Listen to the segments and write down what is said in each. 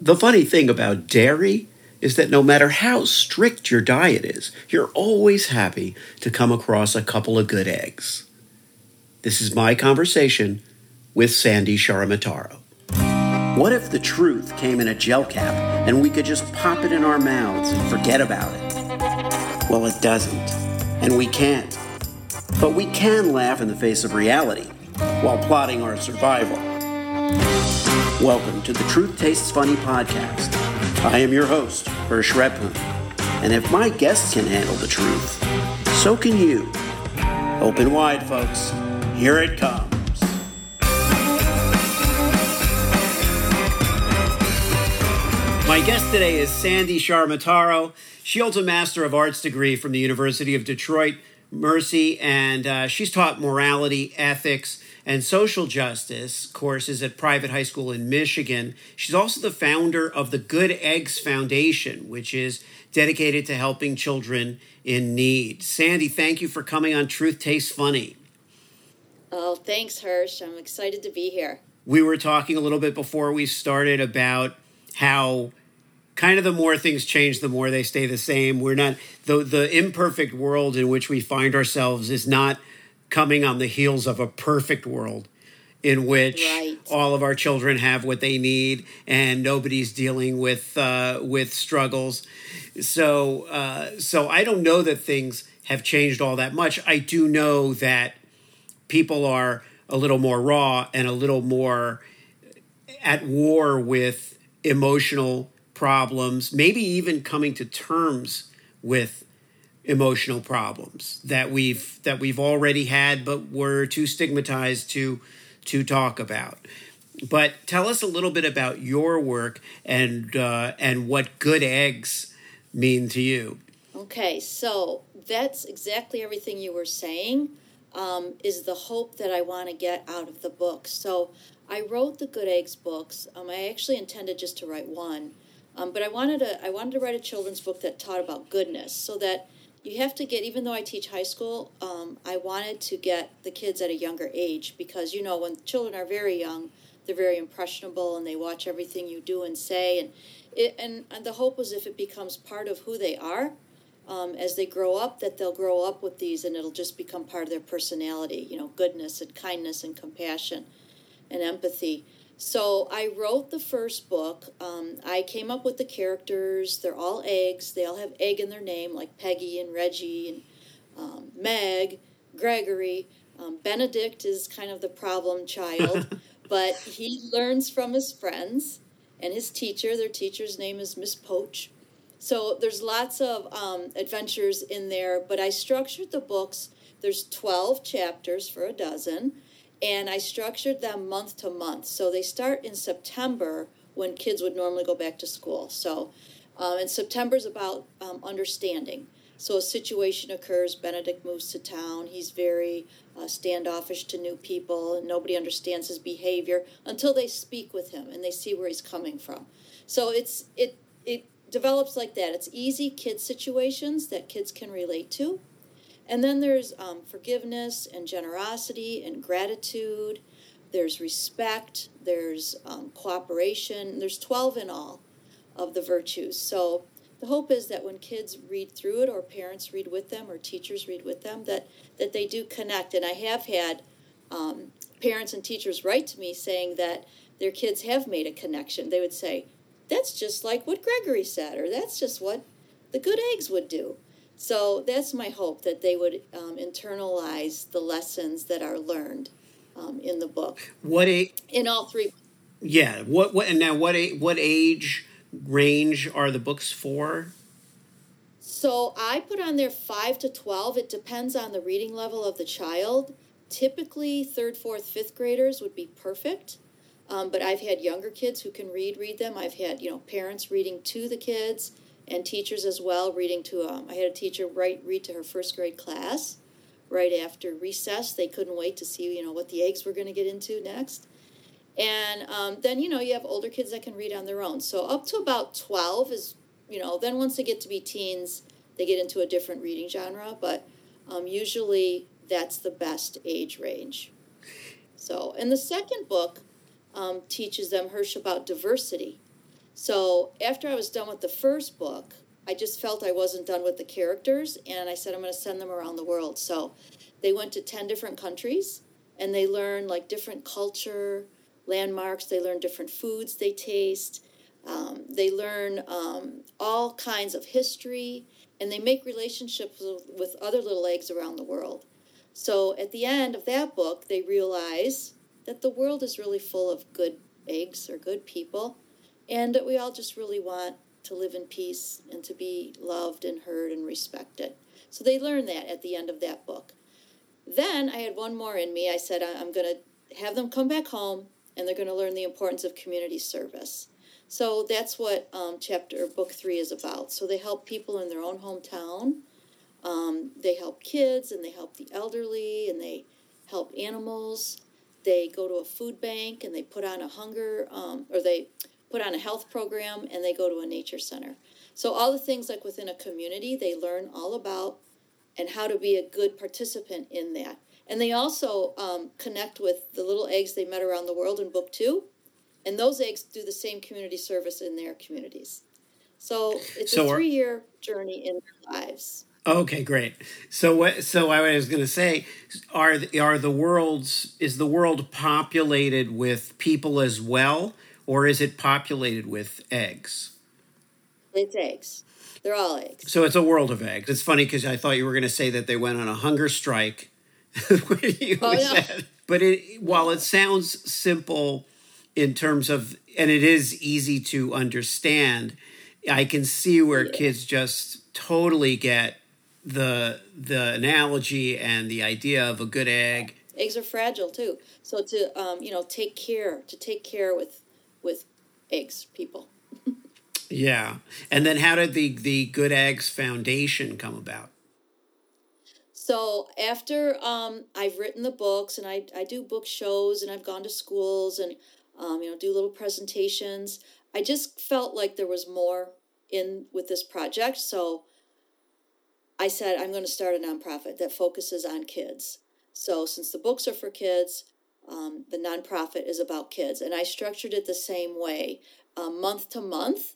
The funny thing about dairy is that no matter how strict your diet is, you're always happy to come across a couple of good eggs. This is my conversation with Sandy Ciaramitaro. What if the truth came in a gel cap and we could just pop it in our mouths and forget about it? Well, it doesn't, and we can't. But we can laugh in the face of reality while plotting our survival. Welcome to the Truth Tastes Funny podcast. I am your host, Hersh Rephun, and if my guests can handle the truth, so can you. Open wide, folks. Here it comes. My guest today is Sandy Ciaramitaro. She holds a Master of Arts degree from the University of Detroit Mercy, and uh, she's taught morality, ethics, and social justice courses at private high school in Michigan. She's also the founder of the Good Eggs Foundation, which is dedicated to helping children in need. Sandy, thank you for coming on Truth Tastes Funny. Oh, thanks, Hersh. I'm excited to be here. We were talking a little bit before we started about how kind of the more things change, the more they stay the same. We're not the the imperfect world in which we find ourselves is not coming on the heels of a perfect world in which Right. all of our children have what they need and nobody's dealing with uh, with struggles. So uh, so I don't know that things have changed all that much. I do know that people are a little more raw and a little more at war with emotional problems, maybe even coming to terms with emotional problems that we've that we've already had but we're too stigmatized to to talk about. But tell us a little bit about your work and uh, and what good eggs mean to you. Okay, so that's exactly everything you were saying. Um, is the hope that I want to get out of the book. So I wrote the Good Eggs books. Um, I actually intended just to write one, um, but I wanted to I wanted to write a children's book that taught about goodness, so that you have to get. Even though I teach high school, um, I wanted to get the kids at a younger age because you know when children are very young, they're very impressionable and they watch everything you do and say, and it, and, and the hope was if it becomes part of who they are um, as they grow up that they'll grow up with these and it'll just become part of their personality you know goodness and kindness and compassion and empathy so i wrote the first book. Um, i came up with the characters. They're all eggs. They all have egg in their name like peggy and reggie and um, meg gregory. Um, benedict is kind of the problem child but he learns from his friends and his teacher. Their teacher's name is miss poach. So there's lots of um, adventures in there, but I structured the books. There's 12 chapters for a dozen, and I structured them month to month. So they start in September when kids would normally go back to school. So, um, and September is about um, understanding. So a situation occurs. Benedict moves to town. He's very uh, standoffish to new people, and nobody understands his behavior until they speak with him and they see where he's coming from. So it's it it develops like that. It's easy kid situations that kids can relate to. And then there's um, forgiveness and generosity and gratitude. There's respect. There's um, cooperation. There's 12 in all of the virtues. So the hope is that when kids read through it, or parents read with them, or teachers read with them, that, that they do connect. And I have had um, parents and teachers write to me saying that their kids have made a connection. They would say, that's just like what Gregory said, or that's just what the good eggs would do. So that's my hope that they would um, internalize the lessons that are learned um, in the book What a in all three. yeah, what what and now what a, what age range are the books for? So I put on there five to twelve. It depends on the reading level of the child. Typically, third, fourth, fifth graders would be perfect. Um, but I've had younger kids who can read read them. I've had you know parents reading to the kids and teachers as well reading to. Um, I had a teacher write read to her first grade class right after recess. They couldn't wait to see you know what the eggs were going to get into next. And um, then you know you have older kids that can read on their own. So up to about twelve is you know then once they get to be teens, they get into a different reading genre. But um, usually that's the best age range. So, and the second book um, teaches them Hersh about diversity. So after I was done with the first book, I just felt I wasn't done with the characters, and I said I'm going to send them around the world. So they went to 10 different countries and they learned like different culture, landmarks, they learn different foods they taste. Um, they learn um, all kinds of history and they make relationships with, with other little eggs around the world. So at the end of that book, they realize that the world is really full of good eggs or good people, and that we all just really want to live in peace and to be loved and heard and respected. So they learn that at the end of that book. Then I had one more in me. I said, I'm going to have them come back home and they're going to learn the importance of community service. So that's what um, chapter book three is about. So they help people in their own hometown. Um, they help kids and they help the elderly and they help animals. They go to a food bank and they put on a hunger um, or they put on a health program and they go to a nature center. So all the things like within a community, they learn all about and how to be a good participant in that. And they also um, connect with the little eggs they met around the world in book two and those eggs do the same community service in their communities. So it's so a three year journey in their lives. Okay, great. So what? So I was going to say, are are the worlds is the world populated with people as well, or is it populated with eggs? It's eggs. They're all eggs. So it's a world of eggs. It's funny because I thought you were going to say that they went on a hunger strike. you oh, no. But it, while it sounds simple in terms of and it is easy to understand i can see where yeah. kids just totally get the the analogy and the idea of a good egg eggs are fragile too so to um, you know take care to take care with eggs people yeah and then how did the the good eggs foundation come about so after um, I've written the books and I, I do book shows and I've gone to schools and um, you know, do little presentations. I just felt like there was more in with this project. So I said, I'm going to start a nonprofit that focuses on kids. So since the books are for kids, um, the nonprofit is about kids. And I structured it the same way. Um, month to month,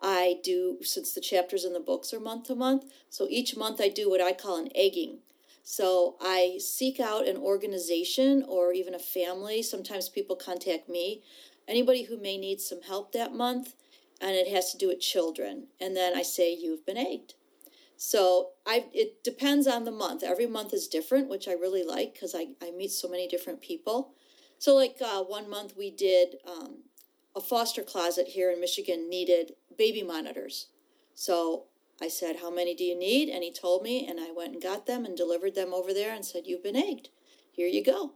I do, since the chapters in the books are month to month, so each month I do what I call an egging. So I seek out an organization or even a family. Sometimes people contact me, anybody who may need some help that month, and it has to do with children. And then I say, You've been egged. So I it depends on the month. Every month is different, which I really like because I, I meet so many different people. So like uh, one month we did um, a foster closet here in Michigan needed baby monitors. So I said, How many do you need? And he told me, and I went and got them and delivered them over there and said, You've been egged. Here you go.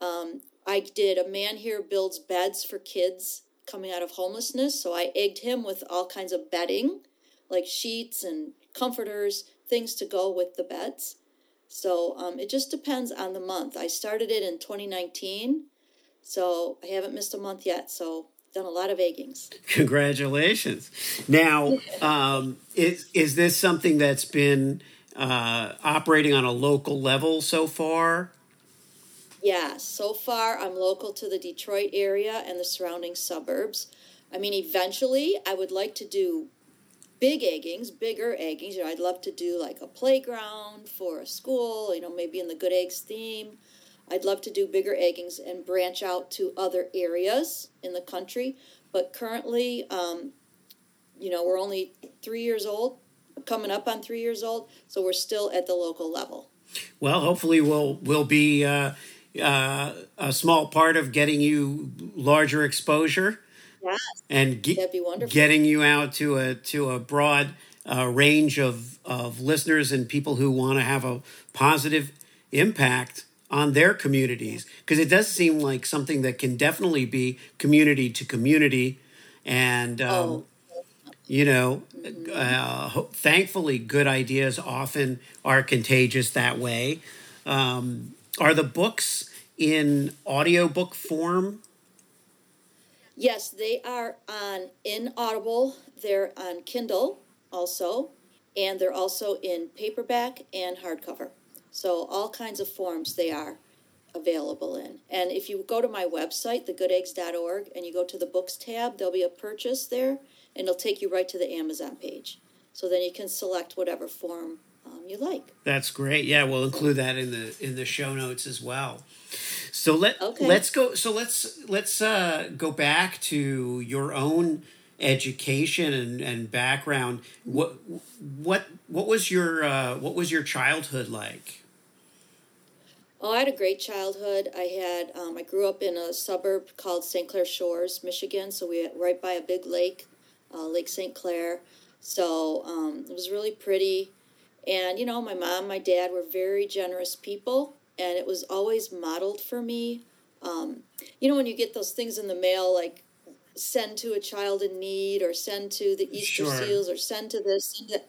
Um, I did a man here builds beds for kids coming out of homelessness. So I egged him with all kinds of bedding, like sheets and comforters, things to go with the beds. So um, it just depends on the month. I started it in 2019, so I haven't missed a month yet. So done a lot of eggings. Congratulations. Now, um, is, is this something that's been uh, operating on a local level so far? Yeah, so far I'm local to the Detroit area and the surrounding suburbs. I mean, eventually I would like to do big eggings, bigger eggings. You know, I'd love to do like a playground for a school, you know, maybe in the Good Eggs theme. I'd love to do bigger eggings and branch out to other areas in the country. But currently, um, you know, we're only three years old, coming up on three years old, so we're still at the local level. Well, hopefully, we'll we'll be uh, uh, a small part of getting you larger exposure. Yes, and ge- that'd be wonderful. Getting you out to a to a broad uh, range of of listeners and people who want to have a positive impact on their communities. Because it does seem like something that can definitely be community to community and um, oh. you know uh, thankfully good ideas often are contagious that way. Um, are the books in audiobook form yes they are on in audible they're on kindle also and they're also in paperback and hardcover so all kinds of forms they are. available in. And if you go to my website, thegoodeggs.org, and you go to the books tab, there'll be a purchase there, and it'll take you right to the Amazon page. So then you can select whatever form you like. That's great. Yeah, we'll include that in the in the show notes as well. So let Okay. let's go. So let's let's uh, go back to your own education and, and background. What what what was your uh, what was your childhood like? Oh, I had a great childhood. I had um, I grew up in a suburb called St. Clair Shores, Michigan. So we had right by a big lake, uh, Lake St. Clair. So um, it was really pretty, and you know, my mom, my dad were very generous people, and it was always modeled for me. Um, you know, when you get those things in the mail, like send to a child in need, or send to the Easter Sure. seals, or send to this, send to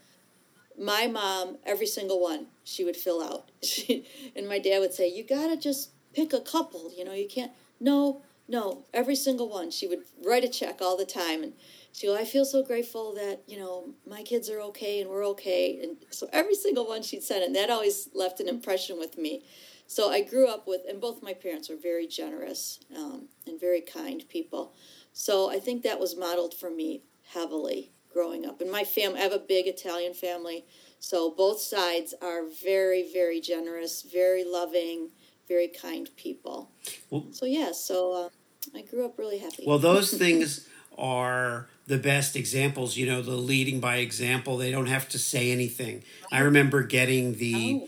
my mom, every single one, she would fill out. She, and my dad would say, You gotta just pick a couple, you know, you can't. No, no, every single one. She would write a check all the time. And she go, I feel so grateful that, you know, my kids are okay and we're okay. And so every single one she'd send, and that always left an impression with me. So I grew up with, and both my parents were very generous um, and very kind people. So I think that was modeled for me heavily growing up. And my family, I have a big Italian family, so both sides are very, very generous, very loving, very kind people. Well- so yeah, so uh, I grew up really happy. Well, those things are the best examples. You know, the leading by example. They don't have to say anything. I remember getting the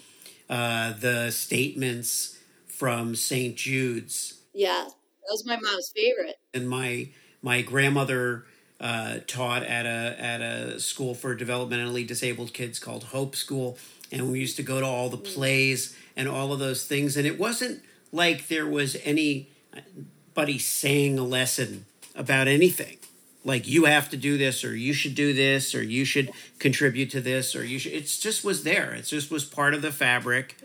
Oh. uh, the statements from St. Jude's yeah, that was my mom's favorite. and my my grandmother uh, taught at a at a school for developmentally disabled kids called Hope School, and we used to go to all the plays and all of those things. And it wasn't like there was anybody saying a lesson about anything. Like you have to do this, or you should do this, or you should contribute to this, or you should. It just was there. It just was part of the fabric,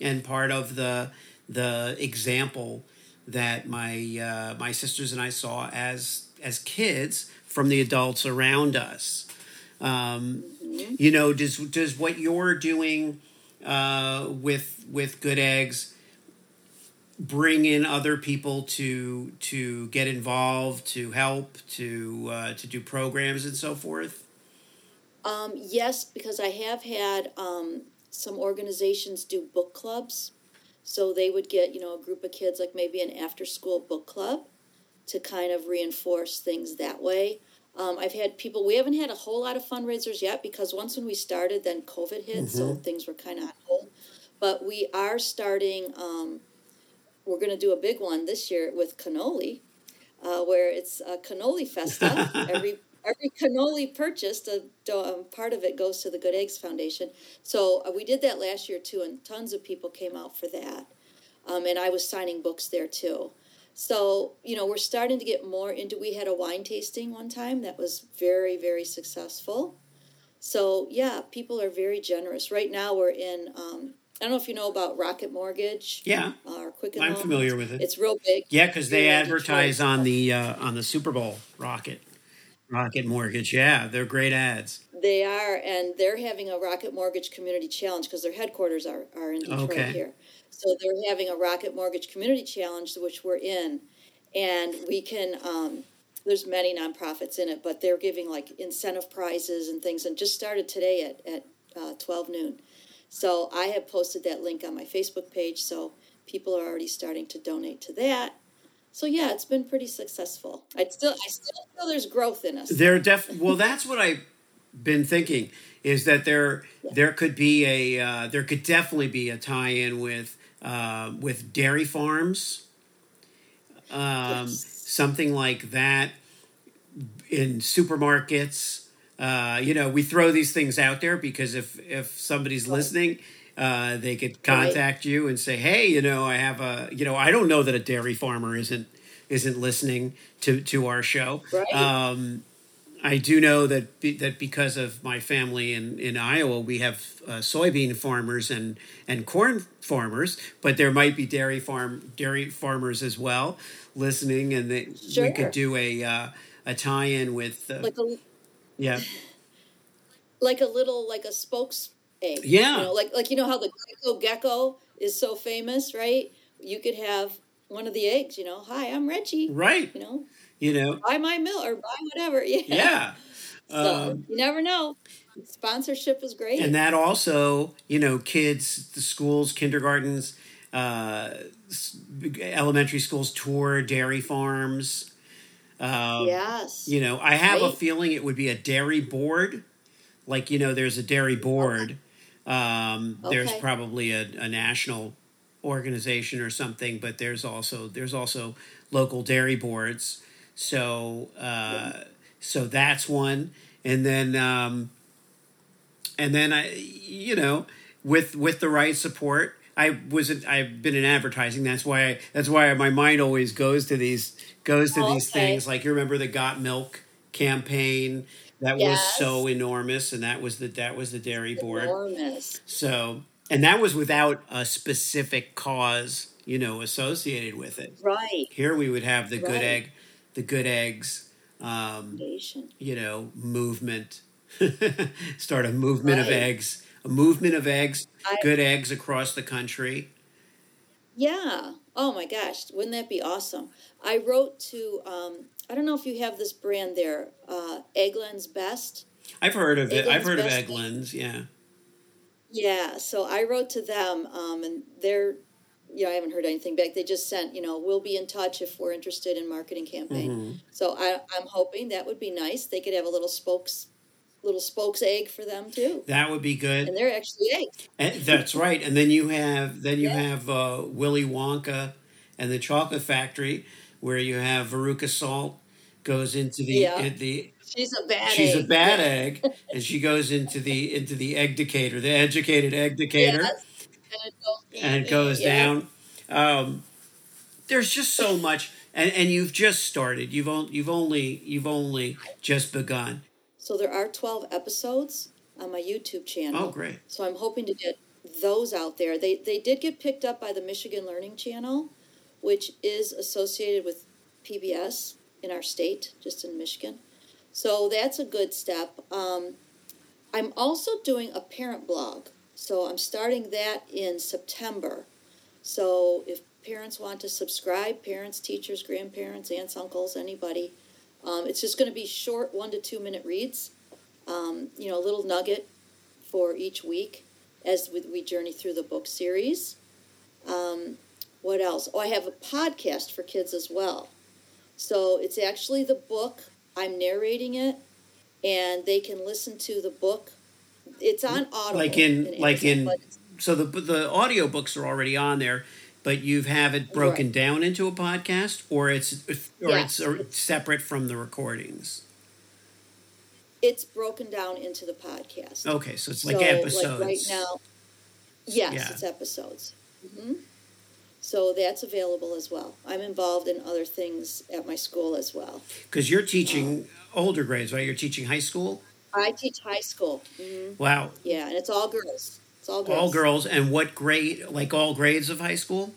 and part of the the example that my uh, my sisters and I saw as as kids from the adults around us. Um, you know, does does what you're doing uh, with with Good Eggs bring in other people to to get involved, to help, to uh, to do programs and so forth? Um, yes, because I have had um, some organizations do book clubs. So they would get, you know, a group of kids, like maybe an after school book club, to kind of reinforce things that way. Um, I've had people, we haven't had a whole lot of fundraisers yet because once when we started, then COVID hit, so things were kind of on hold. But we are starting, um, we're going to do a big one this year with cannoli, uh, where it's a cannoli festa. every every cannoli purchased, a um, part of it goes to the Good Eggs Foundation. So uh, we did that last year too, and tons of people came out for that. Um, and I was signing books there too. So you know, we're starting to get more into. We had a wine tasting one time that was very very successful. So yeah, people are very generous. Right now, we're in. Um, I don't know if you know about Rocket Mortgage. Yeah, uh, or Quicken I'm familiar with it. It's real big. Yeah, because they advertise on the uh, on the Super Bowl Rocket Rocket Mortgage. Yeah, they're great ads. They are, and they're having a Rocket Mortgage Community Challenge because their headquarters are, are in Detroit Okay. here. So they're having a Rocket Mortgage Community Challenge, which we're in, and we can. Um, there's many nonprofits in it, but they're giving like incentive prizes and things, and just started today at at uh, 12 noon. So I have posted that link on my Facebook page, so people are already starting to donate to that. So yeah, it's been pretty successful. I still I still feel there's growth in us. They're def. Well, that's what I've been thinking is that there there could be a uh, there could definitely be a tie-in with uh, with dairy farms, um, Yes. something like that in supermarkets. Uh, you know, we throw these things out there because if if somebody's Right. listening, uh, they could contact you and say, "Hey, you know, I have a, you know, I don't know that a dairy farmer isn't isn't listening to to our show." Right. Um, I do know that be, that because of my family in, in Iowa, we have uh, soybean farmers and, and corn farmers, but there might be dairy farm dairy farmers as well listening, and they, we could do a uh, a tie-in with uh, Like a yeah like a little like a spokes egg. Yeah. You know, like like you know how the gecko gecko is so famous, right? you could have one of the eggs. You know, hi, I'm Reggie. Right. You know, You know. buy my milk or buy whatever. Yeah. Yeah. So Um, you never know. Sponsorship is great. and that also, you know, kids, the schools, kindergartens, uh, elementary schools tour dairy farms. Um, yes. You know, I have a feeling it would be a dairy board. Like, you know, there's a dairy board. Um, There's Okay. probably a, a national organization or something, but there's also there's also local dairy boards. So uh, so that's one, and then um, and then I you know with with the right support. I wasn't. I've been in advertising. That's why. I, that's why my mind always goes to these goes to Oh, these okay. things. Like you remember the Got Milk campaign that was so enormous, and that was the that was the dairy board. Enormous. So, and that was without a specific cause, you know, associated with it. Right. Here we would have the good egg, the good eggs, um, you know, movement. Start a movement of eggs, a movement of eggs, I- good eggs across the country. Yeah. Oh my gosh, wouldn't that be awesome? I wrote to um, I don't know if you have this brand there, uh, Eggland's Best. I've heard of it. I've Eggland's heard of best- Egglands. Yeah. Yeah, so I wrote to them, um, and they're, you know, I haven't heard anything back. They just sent, you know, we'll be in touch if we're interested in marketing campaign. Mm-hmm. So I, I'm hoping that would be nice. They could have a little spokes, little spokes egg for them too, That would be good. and they're actually eggs. And that's right. And then you have then you Yeah. have uh, Willy Wonka and the Chocolate Factory, where you have Veruca Salt goes into the Yeah. the She's a bad. she's a bad egg, and she goes into the into the Eggdicator, the educated Eggdicator, Yes. And goes, and it goes yeah. down. Um, there's just so much, and, and you've just started. You've only you've only you've only just begun. So there are 12 episodes on my YouTube channel. Oh, great! So I'm hoping to get those out there. They they did get picked up by the Michigan Learning Channel, which is associated with PBS in our state, just in Michigan. So that's a good step. Um, I'm also doing a parent blog. So I'm starting that in September. So if parents want to subscribe, parents, teachers, grandparents, aunts, uncles, anybody, um, it's just going to be short one to two minute reads. Um, you know, a little nugget for each week as we, we journey through the book series. Um, what else? Oh, I have a podcast for kids as well. So it's actually the book. I'm narrating it, and they can listen to the book. It's on Audible. Like in like Amazon, in so the the audiobooks are already on there, but you have it broken Right. down into a podcast, or it's or it's or separate from the recordings. it's broken down into the podcast. Okay, so it's like So, episodes. right now, yes, Yeah. it's episodes. hmm So that's available as well. I'm involved in other things at my school as well. Because you're teaching older grades, right? You're teaching high school. I teach high school. hmm Wow, Yeah, and it's all girls. It's all girls. all girls, and what grade? Like all grades of high school,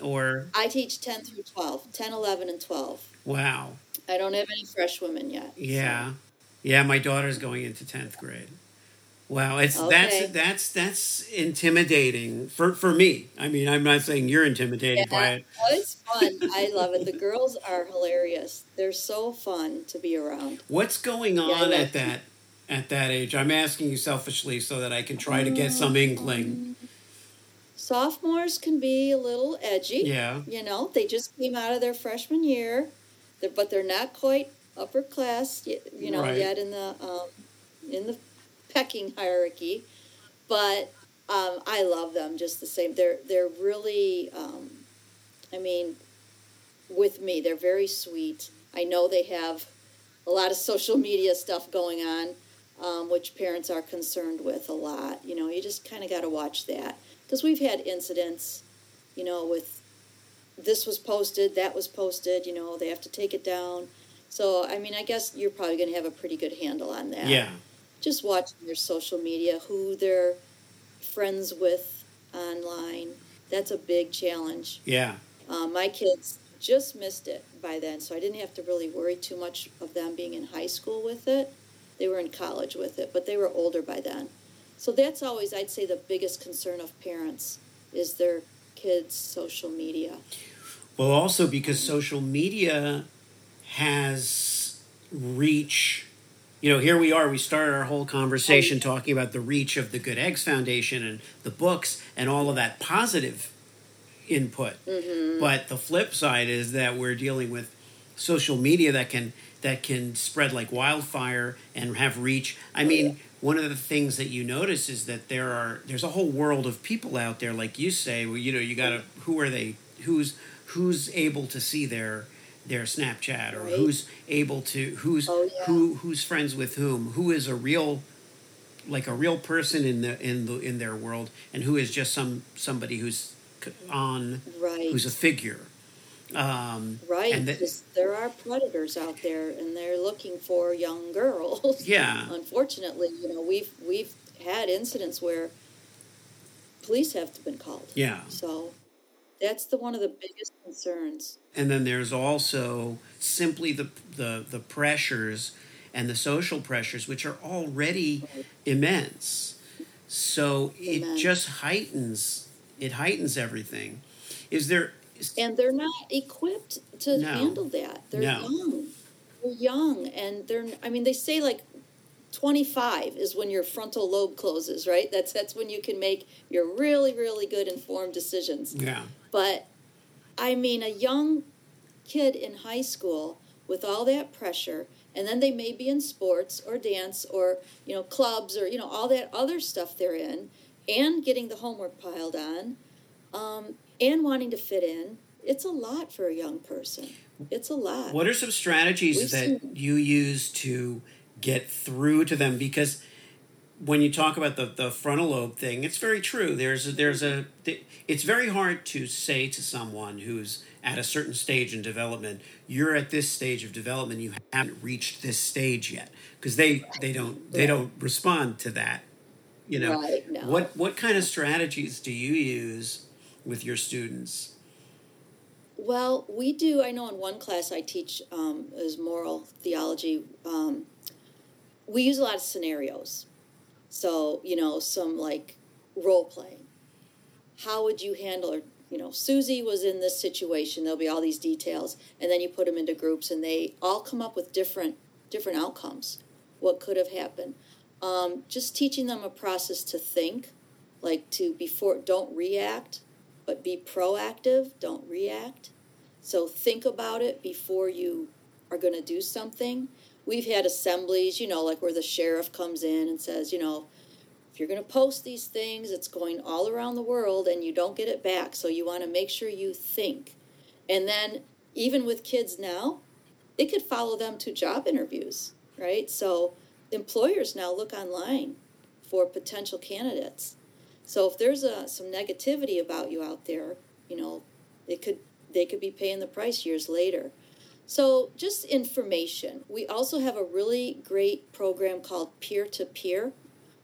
or I teach 10 through 12, 10, 11, and 12. wow, I don't have any fresh women yet. yeah, yeah. My daughter's going into tenth grade. Wow, it's Okay. that's that's that's intimidating for for me. I mean, I'm not saying you're intimidated by it. well, it's fun. I love it. The girls are hilarious. They're so fun to be around. What's going on love- at that at that age? I'm asking you selfishly so that I can try to get some inkling. Sophomores can be a little edgy. Yeah. You know, they just came out of their freshman year, but they're not quite upper class, you know, Right. yet in the um, in the pecking hierarchy. But um, I love them just the same. They're they're really, um, I mean, with me, they're very sweet. I know they have a lot of social media stuff going on, um, which parents are concerned with a lot. You know, you just kind of got to watch that because we've had incidents, you know, with this was posted, that was posted. You know, they have to take it down. So, I mean, I guess you're probably going to have a pretty good handle on that. Yeah. Just watching their social media, who they're friends with online. That's a big challenge. Yeah. Um, my kids just missed it by then, so I didn't have to really worry too much of them being in high school with it. They were in college with it, but they were older by then. So that's always, I'd say, the biggest concern of parents is their kids' social media. Well, also because social media has reach. You know, here we are. We started our whole conversation talking about the reach of the Good Eggs Foundation and the books and all of that positive input. Mm-hmm. But the flip side is that we're dealing with social media that can that can spread like wildfire and have reach. I mean, one of the things that you notice is that there are there's a whole world of people out there, like you say. Well, you know, you got to who are they? Who's who's able to see their their Snapchat or Right. who's able to who's Oh, yeah. who who's friends with whom? Who is a real like a real person in the in the in their world and who is just some somebody who's on Right. who's a figure. Um, Right, because there are predators out there, and they're looking for young girls. Yeah. Unfortunately, you know, we've we've had incidents where police have been called. Yeah. So that's the one of the biggest concerns. and then there's also simply the the the pressures and the social pressures which are already immense so it just heightens it heightens everything is there And they're not equipped to No. handle that. They're No. young. They're young, and they're. I mean, they say like. 25 is when your frontal lobe closes, right? That's that's when you can make your really really good informed decisions. yeah But I mean, a young kid in high school with all that pressure, and then they may be in sports or dance or, you know, clubs or, you know, all that other stuff they're in, and getting the homework piled on, um, and wanting to fit in. It's a lot for a young person. It's a lot. what are some strategies We've that seen- you use to get through to them because when you talk about the, the frontal lobe thing, it's very true. There's a, there's a it's very hard to say to someone who's at a certain stage in development, you're at this stage of development, you haven't reached this stage yet because they they don't they don't respond to that. You know Right, no. what what kind of strategies do you use with your students? Well, we do. I know in one class I teach um, is moral theology. Um, we use a lot of scenarios. So you know, some like role playing. How would you handle? Or you know, Susie was in this situation. There'll be all these details, and then you put them into groups, and they all come up with different different outcomes. What could have happened? Um, just teaching them a process to think, like to before don't react, but be proactive. Don't react. So think about it before you are going to do something. We've had assemblies, you know, like where the sheriff comes in and says, you know, if you're going to post these things, it's going all around the world and you don't get it back. So you want to make sure you think. And then, even with kids now, it could follow them to job interviews, right? So employers now look online for potential candidates. So if there's a, some negativity about you out there, you know, it could they could be paying the price years later. So just information. We also have a really great program called peer to peer,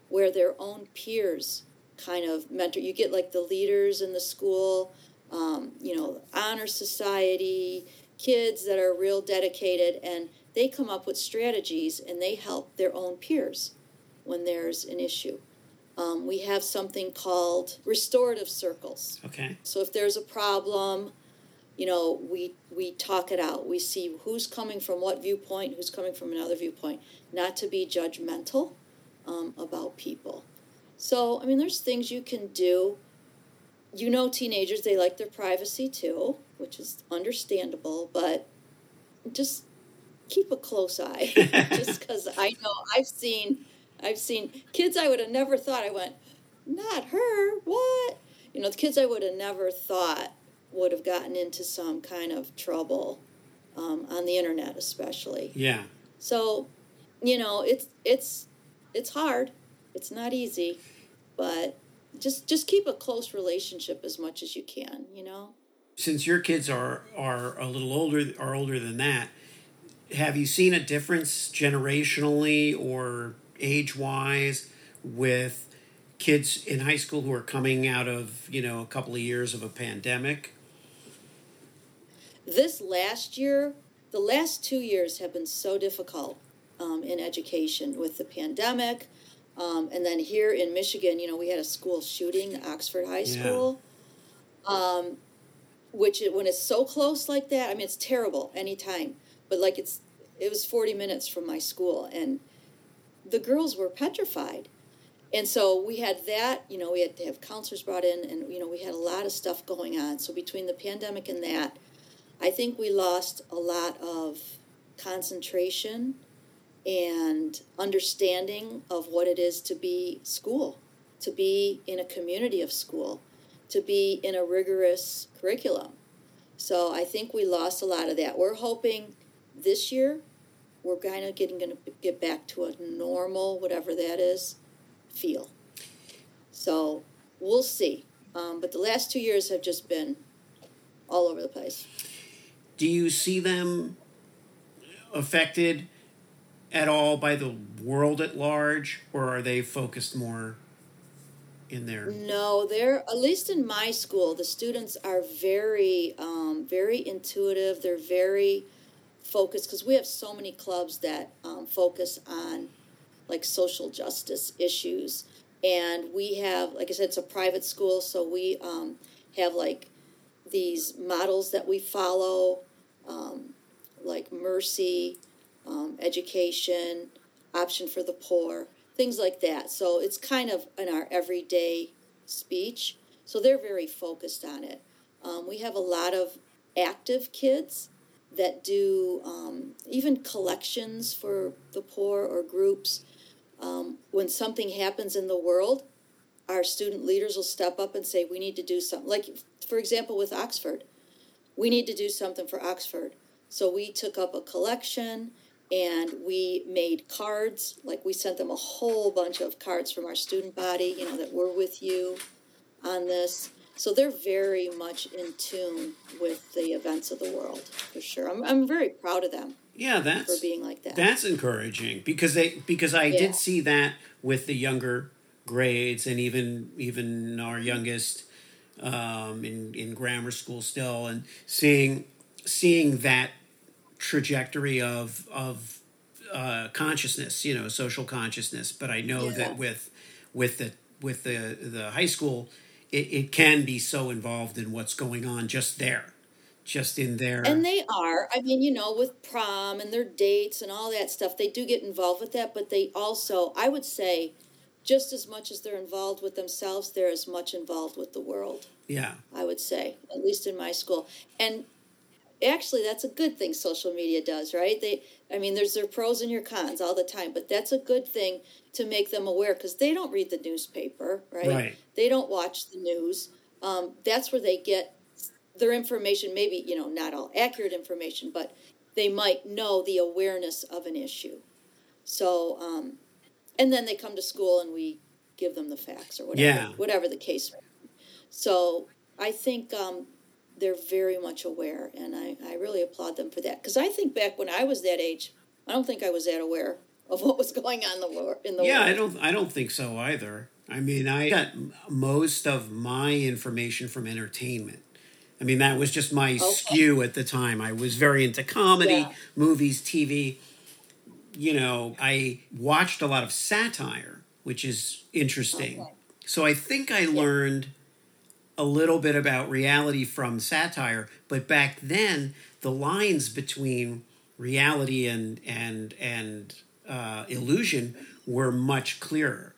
where their own peers kind of mentor. You get like the leaders in the school, um, you know, honor society, kids that are real dedicated, and they come up with strategies and they help their own peers when there's an issue. Um, we have something called restorative circles. Okay. So if there's a problem, you know, we we talk it out. We see who's coming from what viewpoint, who's coming from another viewpoint. Not to be judgmental um, about people. So I mean, there's things you can do. You know, teenagers they like their privacy too, which is understandable. But just keep a close eye, just because I know I've seen I've seen kids I would have never thought. I went, not her. What? You know, the kids I would have never thought would have gotten into some kind of trouble um, on the internet, especially. Yeah. So, you know, it's it's it's hard. It's not easy, but just just keep a close relationship as much as you can. You know. Since your kids are are a little older are older than that, have you seen a difference generationally or age wise with kids in high school who are coming out of you know a couple of years of a pandemic? This last year, the last two years have been so difficult um, in education with the pandemic. Um, and then here in Michigan, you know, we had a school shooting, Oxford High Yeah. School. Um, which it, when it's so close like that, I mean, it's terrible anytime. But like it's, it was 40 minutes from my school, and the girls were petrified. And so we had that, you know, we had to have counselors brought in, and, you know, we had a lot of stuff going on. So between the pandemic and that, I think we lost a lot of concentration and understanding of what it is to be school, to be in a community of school, to be in a rigorous curriculum. So I think we lost a lot of that. We're hoping this year we're kind of getting going to get back to a normal, whatever that is, feel. So we'll see. Um, but the last two years have just been all over the place. Do you see them affected at all by the world at large, or are they focused more in there? No, they're at least in my school. The students are very, um, very intuitive. They're very focused because we have so many clubs that um, focus on like social justice issues, and we have, like I said, it's a private school, so we um, have like these models that we follow, um, like mercy, um, education, option for the poor things like that. So it's kind of in our everyday speech. So they're very focused on it. Um, we have a lot of active kids that do um, even collections for the poor or groups. Um, when something happens in the world, our student leaders will step up and say, We need to do something. Like, for example, with Oxford, we need to do something for Oxford. So we took up a collection and we made cards like we sent them a whole bunch of cards from our student body you know that we're with you on this so they're very much in tune with the events of the world for sure i'm, I'm very proud of them yeah that's for being like that that's encouraging because they because i yeah. did see that with the younger grades and even even our youngest um, in in grammar school still and seeing seeing that trajectory of of uh, consciousness, you know, social consciousness. But I know yeah. that with with the with the the high school, it, it can be so involved in what's going on just there, just in there. And they are. I mean, you know, with prom and their dates and all that stuff, they do get involved with that. But they also, I would say, just as much as they're involved with themselves, they're as much involved with the world. Yeah. I would say, at least in my school. And actually that's a good thing social media does right they i mean there's their pros and your cons all the time but that's a good thing to make them aware because they don't read the newspaper right, right. they don't watch the news um, that's where they get their information maybe you know not all accurate information but they might know the awareness of an issue so um, and then they come to school and we give them the facts or whatever yeah. whatever the case so i think um, they're very much aware, and I, I really applaud them for that. Because I think back when I was that age, I don't think I was that aware of what was going on in the, in the world. yeah, world. I don't I don't think so either. I mean, I got most of my information from entertainment. I mean, that was just my okay. skew at the time. I was very into comedy, yeah. movies, TV. You know, I watched a lot of satire, which is interesting. Okay. So I think I yeah. learned a little bit about reality from satire, but back then the lines between reality and and and uh, illusion were much clearer.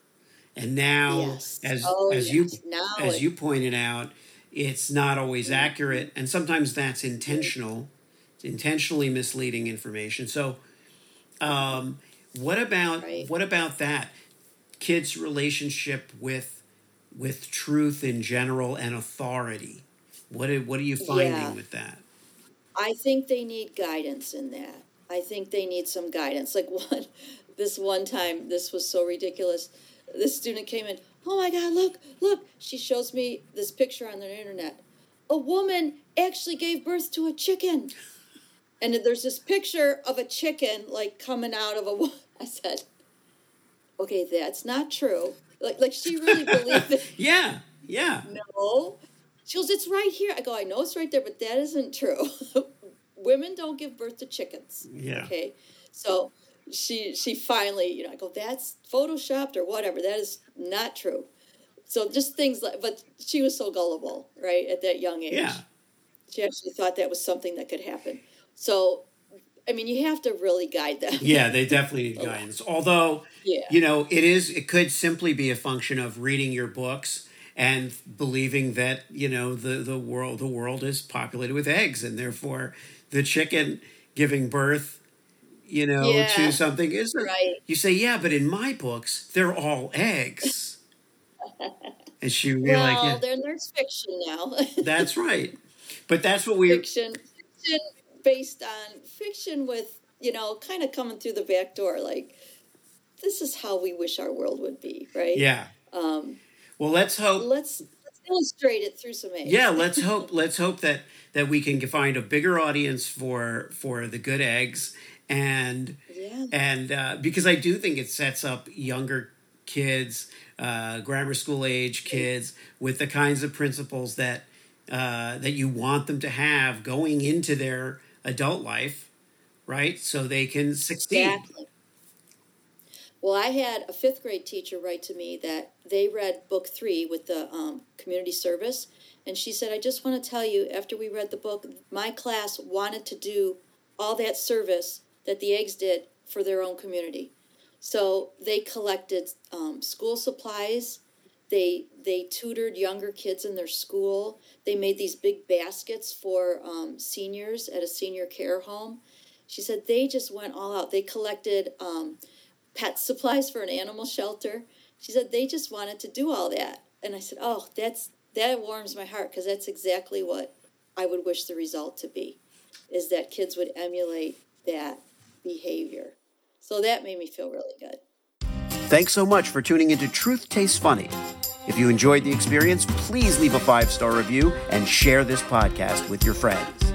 And now, yes. as oh, as yes. you now as you pointed out, it's not always mm-hmm. accurate, and sometimes that's intentional, intentionally misleading information. So, um, what about right. what about that kids' relationship with with truth in general and authority. What are, what are you finding yeah. with that? I think they need guidance in that. I think they need some guidance. Like one, this one time, this was so ridiculous. This student came in. Oh my God! Look, look! She shows me this picture on the internet. A woman actually gave birth to a chicken, and there's this picture of a chicken like coming out of a. I said, "Okay, that's not true." Like, like she really believed it. yeah, yeah. No. She goes, it's right here. I go, I know it's right there, but that isn't true. Women don't give birth to chickens. Yeah. Okay. So she she finally, you know, I go, that's photoshopped or whatever. That is not true. So just things like, but she was so gullible, right, at that young age. Yeah. She actually thought that was something that could happen. So, I mean, you have to really guide them. Yeah, they definitely need guidance. Although, Yeah. you know, it is it could simply be a function of reading your books and believing that you know the the world the world is populated with eggs and therefore the chicken giving birth you know Yeah. to something is Right. you say yeah but in my books they're all eggs and she would be Well, like yeah, then there's fiction now. that's right but that's what we fiction, fiction based on fiction with you know kind of coming through the back door. Like this is how we wish our world would be, right? yeah Um, well let's hope let's let's illustrate it through some eggs. yeah let's hope let's hope that that we can find a bigger audience for for the good eggs and Yeah. and uh, because i do think it sets up younger kids uh, grammar school age kids with the kinds of principles that uh, that you want them to have going into their adult life right so they can succeed Exactly. Well, I had a fifth grade teacher write to me that they read book three with the um, community service. And she said, I just want to tell you, after we read the book, my class wanted to do all that service that the eggs did for their own community. So they collected um, school supplies. They they tutored younger kids in their school. They made these big baskets for um, seniors at a senior care home. She said they just went all out. They collected um, pet supplies for an animal shelter. She said they just wanted to do all that. And I said, "Oh, that's that warms my heart because that's exactly what I would wish the result to be is that kids would emulate that behavior." So that made me feel really good. Thanks so much for tuning into Truth Tastes Funny. If you enjoyed the experience, please leave a five star review and share this podcast with your friends.